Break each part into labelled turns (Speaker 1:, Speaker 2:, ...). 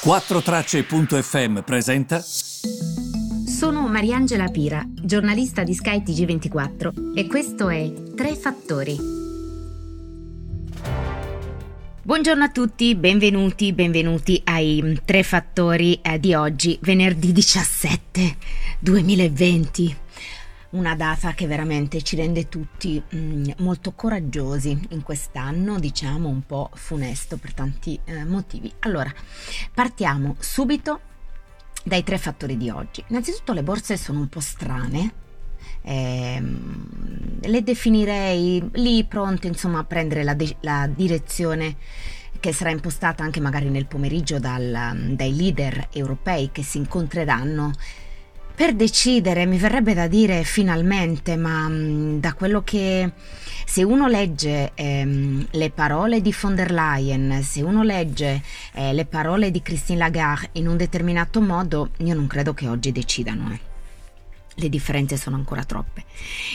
Speaker 1: 4Tracce.fm presenta.
Speaker 2: Sono Mariangela Pira, giornalista di Sky TG24 e questo è Tre Fattori. Buongiorno a tutti, benvenuti, benvenuti ai Tre Fattori eh, di oggi, venerdì 17 2020 una data che veramente ci rende tutti mm, molto coraggiosi in quest'anno, diciamo un po' funesto per tanti eh, motivi. Allora, partiamo subito dai tre fattori di oggi. Innanzitutto le borse sono un po' strane. Eh, le definirei lì pronte insomma a prendere la, de- la direzione che sarà impostata anche magari nel pomeriggio dal, dai leader europei che si incontreranno per decidere, mi verrebbe da dire finalmente, ma mm, da quello che se uno legge ehm, le parole di von der Leyen, se uno legge eh, le parole di Christine Lagarde in un determinato modo, io non credo che oggi decidano. Eh le differenze sono ancora troppe.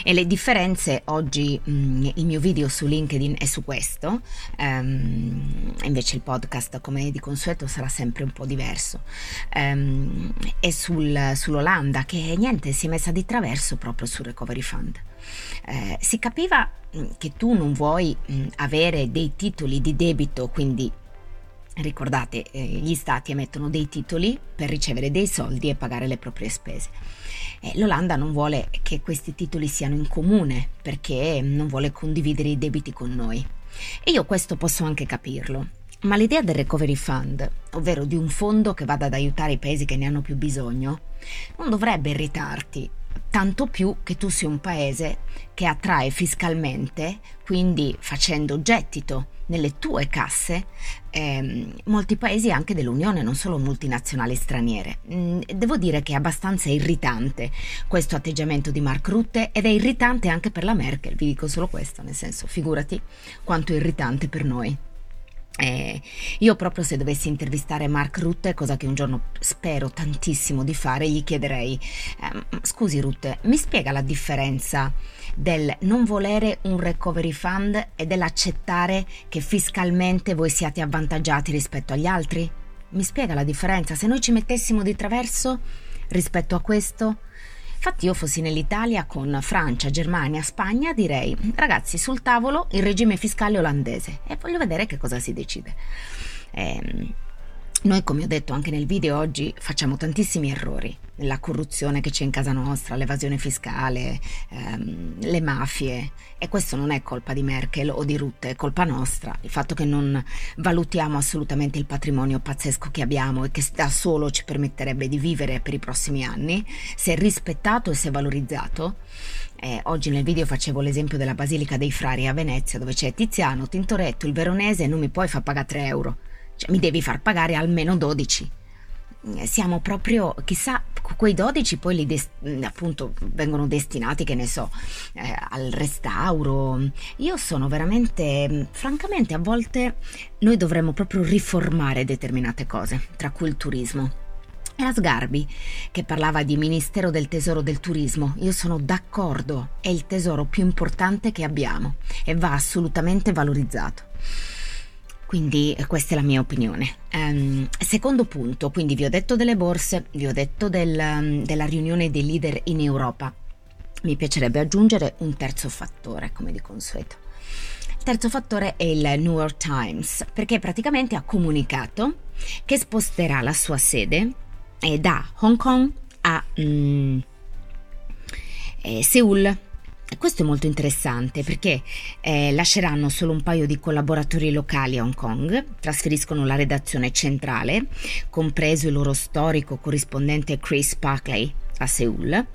Speaker 2: E le differenze oggi, mh, mm, il mio video su LinkedIn è su questo, um, invece il podcast come di consueto sarà sempre un po' diverso. Um, è sul, sull'Olanda che niente, si è messa di traverso proprio sul Recovery Fund. Eh, si capiva mm, che tu non vuoi mh, mm, avere dei titoli di debito, quindi Ricordate, eh, gli stati emettono dei titoli per ricevere dei soldi e pagare le proprie spese. L'Olanda non vuole che questi titoli siano in comune perché non vuole condividere i debiti con noi. E io questo posso anche capirlo. Ma l'idea del Recovery Fund, ovvero di un fondo che vada ad aiutare i paesi che ne hanno più bisogno, non dovrebbe irritarti tanto più che tu sia un paese che attrae fiscalmente, quindi facendo gettito nelle tue casse, ehm, molti paesi anche dell'Unione, non solo multinazionali straniere. Mm, devo dire che è abbastanza irritante questo atteggiamento di Mark Rutte ed è irritante anche per la Merkel, vi dico solo questo, nel senso figurati quanto è irritante per noi. Eh, io proprio se dovessi intervistare Mark Rutte, cosa che un giorno spero tantissimo di fare, gli chiederei, eh, scusi Rutte, mi spiega la differenza del non volere un recovery fund e dell'accettare che fiscalmente voi siate avvantaggiati rispetto agli altri? Mi spiega la differenza? Se noi ci mettessimo di traverso rispetto a questo, Infatti io fossi nell'Italia con Francia, Germania, Spagna, direi ragazzi sul tavolo il regime fiscale olandese e voglio vedere che cosa si decide. Eh, noi, come ho detto anche nel video oggi, facciamo tantissimi errori. La corruzione che c'è in casa nostra, l'evasione fiscale, ehm, le mafie. E questo non è colpa di Merkel o di Rutte, è colpa nostra. Il fatto che non valutiamo assolutamente il patrimonio pazzesco che abbiamo e che da solo ci permetterebbe di vivere per i prossimi anni, se rispettato e se valorizzato. Eh, oggi nel video facevo l'esempio della Basilica dei Frari a Venezia, dove c'è Tiziano, Tintoretto, il Veronese non mi puoi far pagare 3 euro cioè, mi devi far pagare almeno 12. Eh, siamo proprio, chissà, quei 12 poi li des- mm, appunto vengono destinati, che ne so, eh, al restauro. Io sono veramente, mm, francamente, a volte noi dovremmo proprio riformare determinate cose, tra cui il turismo. Era Sgarbi che parlava di Ministero del Tesoro del Turismo. Io sono d'accordo, è il tesoro più importante che abbiamo e va assolutamente valorizzato. Quindi eh, questa è la mia opinione. Um, secondo punto, quindi vi ho detto delle borse, vi ho detto del, um, della riunione dei leader in Europa. Mi piacerebbe aggiungere un terzo fattore, come di consueto. Il terzo fattore è il New York Times, perché praticamente ha comunicato che sposterà la sua sede eh, da Hong Kong a mm, eh, Seoul questo è molto interessante perché eh, lasceranno solo un paio di collaboratori locali a Hong Kong, trasferiscono la redazione centrale, compreso il loro storico corrispondente Chris Parkley a Seoul.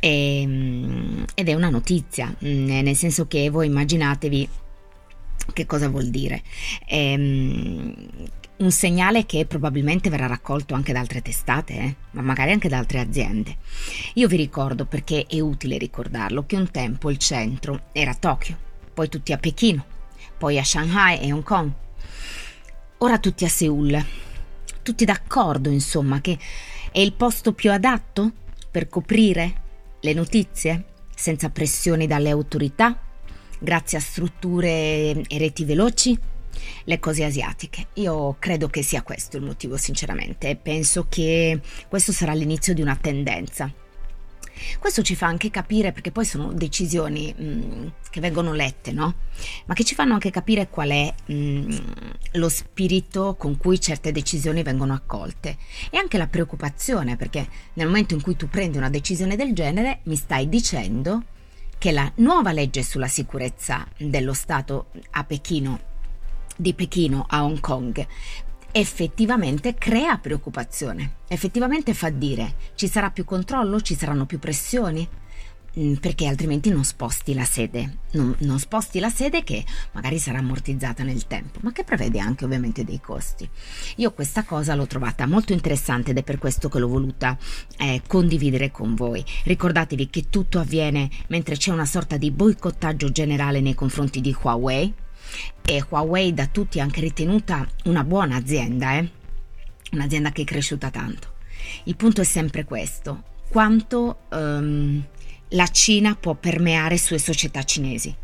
Speaker 2: E, ehm, ed è una notizia, mm, nel senso che voi immaginatevi che cosa vuol dire. Ehm, un segnale che probabilmente verrà raccolto anche da altre testate, eh? ma magari anche da altre aziende. Io vi ricordo, perché è utile ricordarlo, che un tempo il centro era a Tokyo, poi tutti a Pechino, poi a Shanghai e Hong Kong. Ora tutti a Seoul. Tutti d'accordo, insomma, che è il posto più adatto per coprire le notizie senza pressioni dalle autorità, grazie a strutture e reti veloci? Le cose asiatiche. Io credo che sia questo il motivo, sinceramente, penso che questo sarà l'inizio di una tendenza. Questo ci fa anche capire, perché poi sono decisioni mh, mm, che vengono lette, no? Ma che ci fanno anche capire qual è mh, mm, lo spirito con cui certe decisioni vengono accolte e anche la preoccupazione, perché nel momento in cui tu prendi una decisione del genere mi stai dicendo che la nuova legge sulla sicurezza dello Stato a Pechino di Pechino a Hong Kong effettivamente crea preoccupazione, effettivamente fa dire ci sarà più controllo, ci saranno più pressioni, mm, perché altrimenti non sposti la sede, non, non, sposti la sede che magari sarà ammortizzata nel tempo, ma che prevede anche ovviamente dei costi. Io questa cosa l'ho trovata molto interessante ed è per questo che l'ho voluta eh, condividere con voi. Ricordatevi che tutto avviene mentre c'è una sorta di boicottaggio generale nei confronti di Huawei, e Huawei da tutti è anche ritenuta una buona azienda, eh? un'azienda che è cresciuta tanto. Il punto è sempre questo, quanto um, la Cina può permeare sulle società cinesi.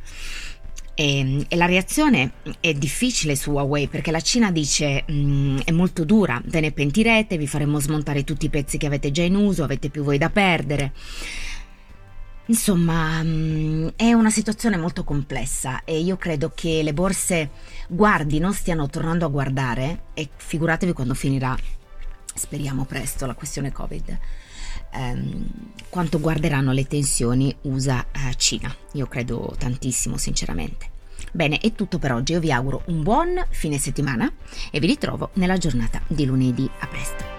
Speaker 2: E, e, la reazione è difficile su Huawei perché la Cina dice mm, è molto dura, ve ne pentirete, vi faremo smontare tutti i pezzi che avete già in uso, avete più voi da perdere. Insomma, mm, è una situazione molto complessa e io credo che le borse guardino, stiano tornando a guardare e figuratevi quando finirà, speriamo presto, la questione Covid. Um, quanto guarderanno le tensioni USA-Cina. Io credo tantissimo, sinceramente. Bene, è tutto per oggi. Io vi auguro un buon fine settimana e vi ritrovo nella giornata di lunedì. A presto.